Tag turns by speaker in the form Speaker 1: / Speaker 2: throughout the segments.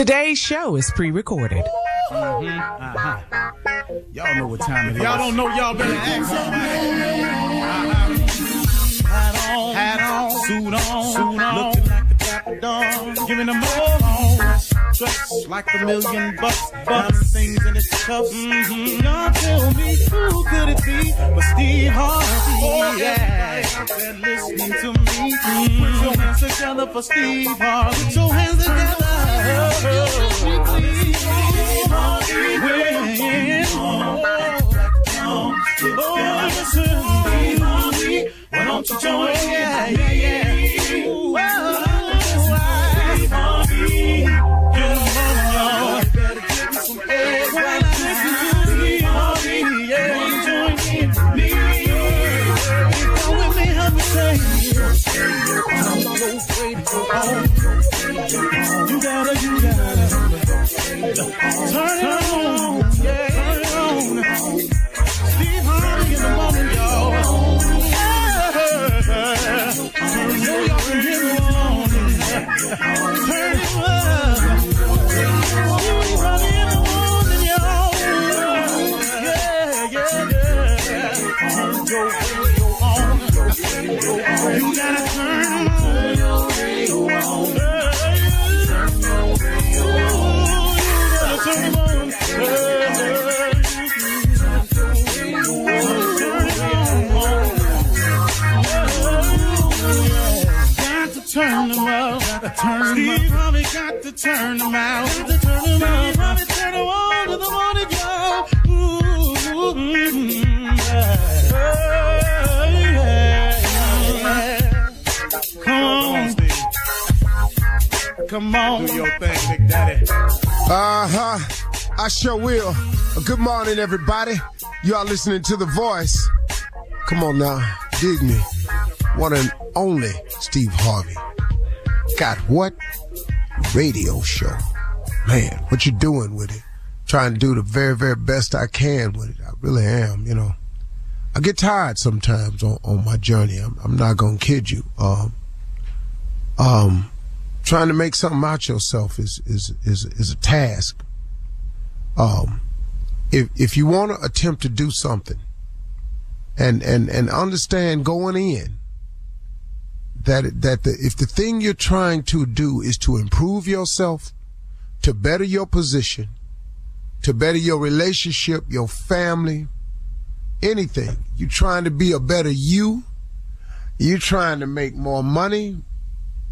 Speaker 1: Today's show is pre-recorded.
Speaker 2: Mm-hmm. Uh-huh. Y'all know what time it is. Y'all don't know, y'all better ask somebody. Hat on, hat on, suit on, suit on, looking like the dapper dawn, giving them all dressed like a million bucks, bucks, things in his cuffs. Mm-hmm. Y'all tell me who could it be but Steve Harvey? Oh, yeah, they're listening to me. Mm-hmm. Put your hands together for Steve Harvey. Put your hands together. Why don't you join? Yeah, yeah, yeah. To turn them out, to turn them out. Harvey turn them on to the morning. Ooh, mm-hmm, yeah. Come on. Come on. Do your thing, Big Daddy.
Speaker 3: Uh huh. I sure will. Good morning, everybody. You are listening to The Voice. Come on now, dig me. One and only Steve Harvey. Got what? Radio show. Man, what you doing with it? Trying to do the very, very best I can with it. I really am, you know. I get tired sometimes on, on my journey. I'm, I'm not gonna kid you. Um, um, trying to make something out yourself is is is is a task. Um, if if you want to attempt to do something, and and and understand going in that that the, if the thing you're trying to do is to improve yourself, to better your position, to better your relationship, your family, anything, you're trying to be a better you, you're trying to make more money,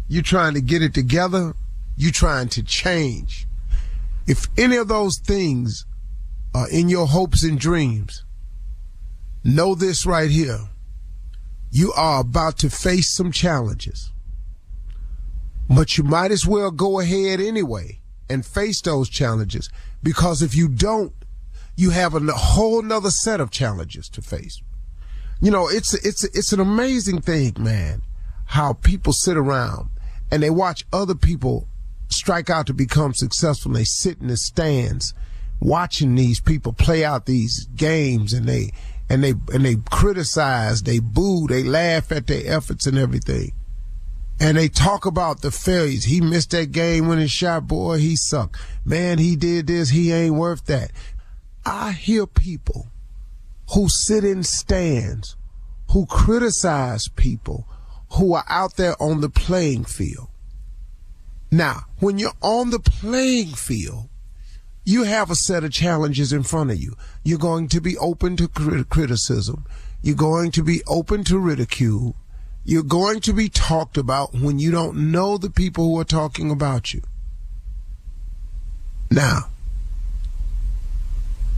Speaker 3: you're trying to get it together, you're trying to change. If any of those things are in your hopes and dreams, know this right here. You are about to face some challenges. But you might as well go ahead anyway and face those challenges because if you don't, you have a whole nother set of challenges to face. You know, it's, it's, it's an amazing thing, man, how people sit around and they watch other people strike out to become successful. And they sit in the stands watching these people play out these games and they, and they, and they criticize, they boo, they laugh at their efforts and everything. And they talk about the failures. He missed that game when he shot, boy, he sucked. Man, he did this, he ain't worth that. I hear people who sit in stands, who criticize people who are out there on the playing field. Now, when you're on the playing field, you have a set of challenges in front of you. You're going to be open to criticism. You're going to be open to ridicule. You're going to be talked about when you don't know the people who are talking about you. Now,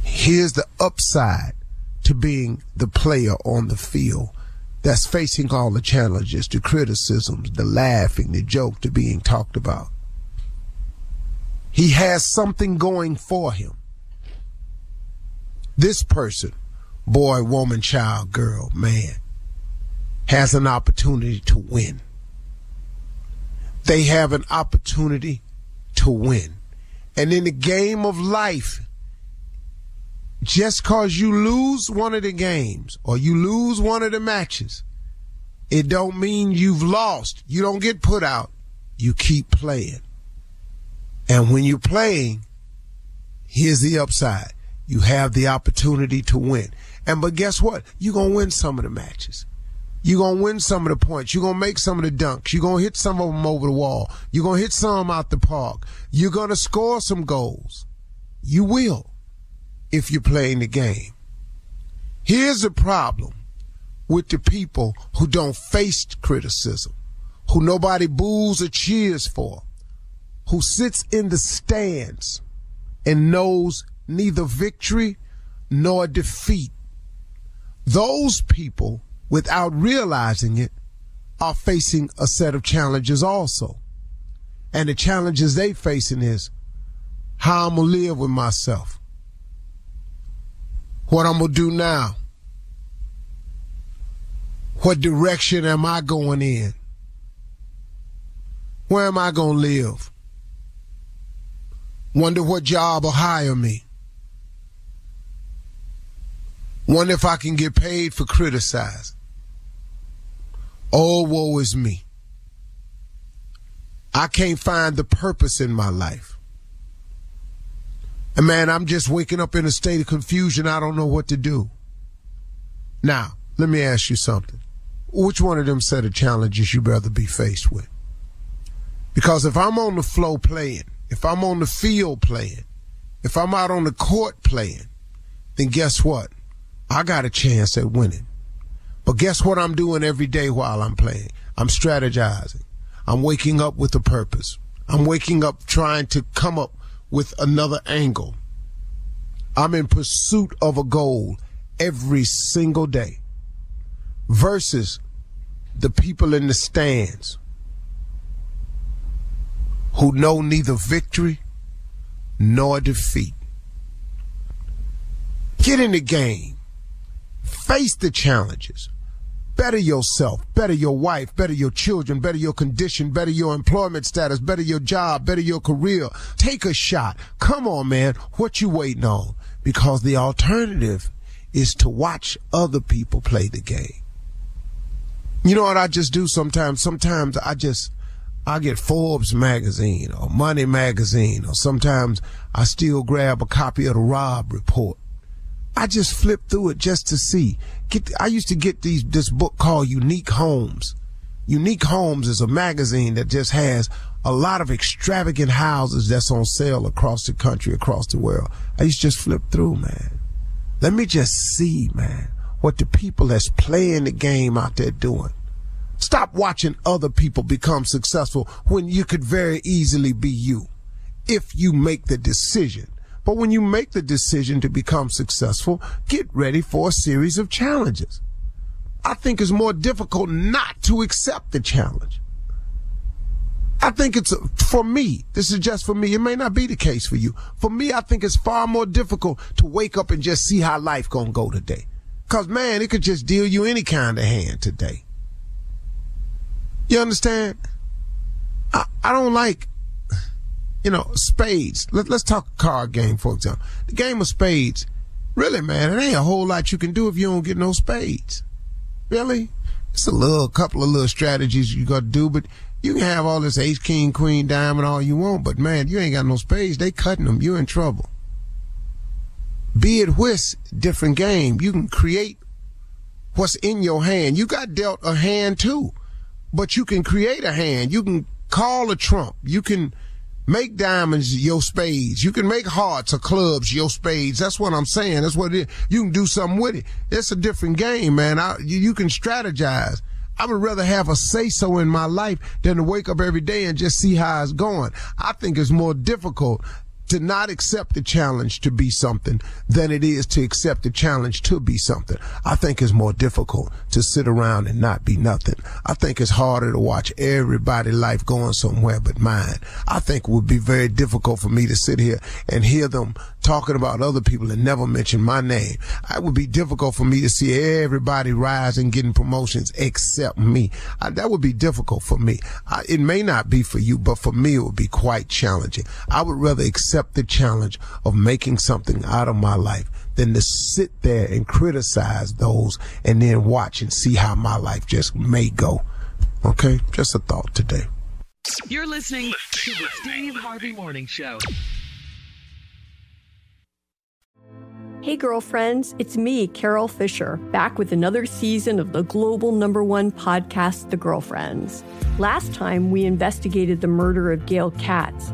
Speaker 3: here's the upside to being the player on the field that's facing all the challenges, the criticisms, the laughing, the joke, the being talked about. He has something going for him. This person, boy, woman, child, girl, man, has an opportunity to win. They have an opportunity to win. And in the game of life, just cause you lose one of the games or you lose one of the matches, it don't mean you've lost. You don't get put out. You keep playing. And when you're playing, here's the upside. You have the opportunity to win. And but guess what? You're gonna win some of the matches. You're to win some of the points. You're to make some of the dunks. You're to hit some of them over the wall. You're to hit some out the park. You're to score some goals. You will if you're playing the game. Here's the problem with the people who don't face criticism, who nobody boos or cheers for, who sits in the stands and knows neither victory nor defeat. Those people without realizing it, are facing a set of challenges also. And the challenges they facing is how I'm to live with myself. What I'm to do now. What direction am I going in? Where am I to live? Wonder what job will hire me. Wonder if I can get paid for criticizing. Oh, woe is me. I can't find the purpose in my life. And man, I'm just waking up in a state of confusion. I don't know what to do. Now, let me ask you something. Which one of them set of challenges you'd rather be faced with? Because if I'm on the flow playing, if I'm on the field playing, if I'm out on the court playing, then guess what? I got a chance at winning. But guess what I'm doing every day while I'm playing? I'm strategizing. I'm waking up with a purpose. I'm waking up trying to come up with another angle. I'm in pursuit of a goal every single day versus the people in the stands who know neither victory nor defeat. Get in the game. Face the challenges. Better yourself, better your wife, better your children, better your condition, better your employment status, better your job, better your career. Take a shot. Come on, man. What you waiting on? Because the alternative is to watch other people play the game. You know what I just do sometimes? Sometimes I just, I get Forbes magazine or Money magazine, or sometimes I still grab a copy of the Robb Report I just flip through it just to see. Get, I used to get these this book called Unique Homes. Unique Homes is a magazine that just has a lot of extravagant houses that's on sale across the country, across the world. I used to just flip through, man. Let me just see, man, what the people that's playing the game out there doing. Stop watching other people become successful when you could very easily be you if you make the decision. But when you make the decision to become successful, get ready for a series of challenges. I think it's more difficult not to accept the challenge. I think it's for me. This is just for me. It may not be the case for you. For me, I think it's far more difficult to wake up and just see how life gonna go today. Cause man, it could just deal you any kind of hand today. You understand? I, I don't like, you know, spades. Let, let's talk card game, for example. The game of spades, really, man, it ain't a whole lot you can do if you don't get no spades. Really? It's a little, couple of little strategies you got to do, but you can have all this ace, king, queen, diamond, all you want, but man, you ain't got no spades. They cutting them. You're in trouble. Bid whist, different game. You can create what's in your hand. You got dealt a hand too, but you can create a hand. You can call a trump. You can make diamonds your spades. You can make hearts or clubs your spades. That's what I'm saying. That's what it is. You can do something with it. It's a different game, man. I, you, you can strategize. I would rather have a say so in my life than to wake up every day and just see how it's going. I think it's more difficult to not accept the challenge to be something than it is to accept the challenge to be something. I think it's more difficult to sit around and not be nothing. I think it's harder to watch everybody life going somewhere but mine. I think it would be very difficult for me to sit here and hear them talking about other people and never mention my name. It would be difficult for me to see everybody rise and getting promotions except me. I, that would be difficult for me. I, it may not be for you, but for me, it would be quite challenging. I would rather accept accept the challenge of making something out of my life than to sit there and criticize those and then watch and see how my life just may go. Okay? Just a thought today.
Speaker 1: You're listening to the Steve Harvey Morning Show.
Speaker 4: Hey, girlfriends, it's me, Carol Fisher, back with another season of the global number one podcast, The Girlfriends. Last time, we investigated the murder of Gail Katz.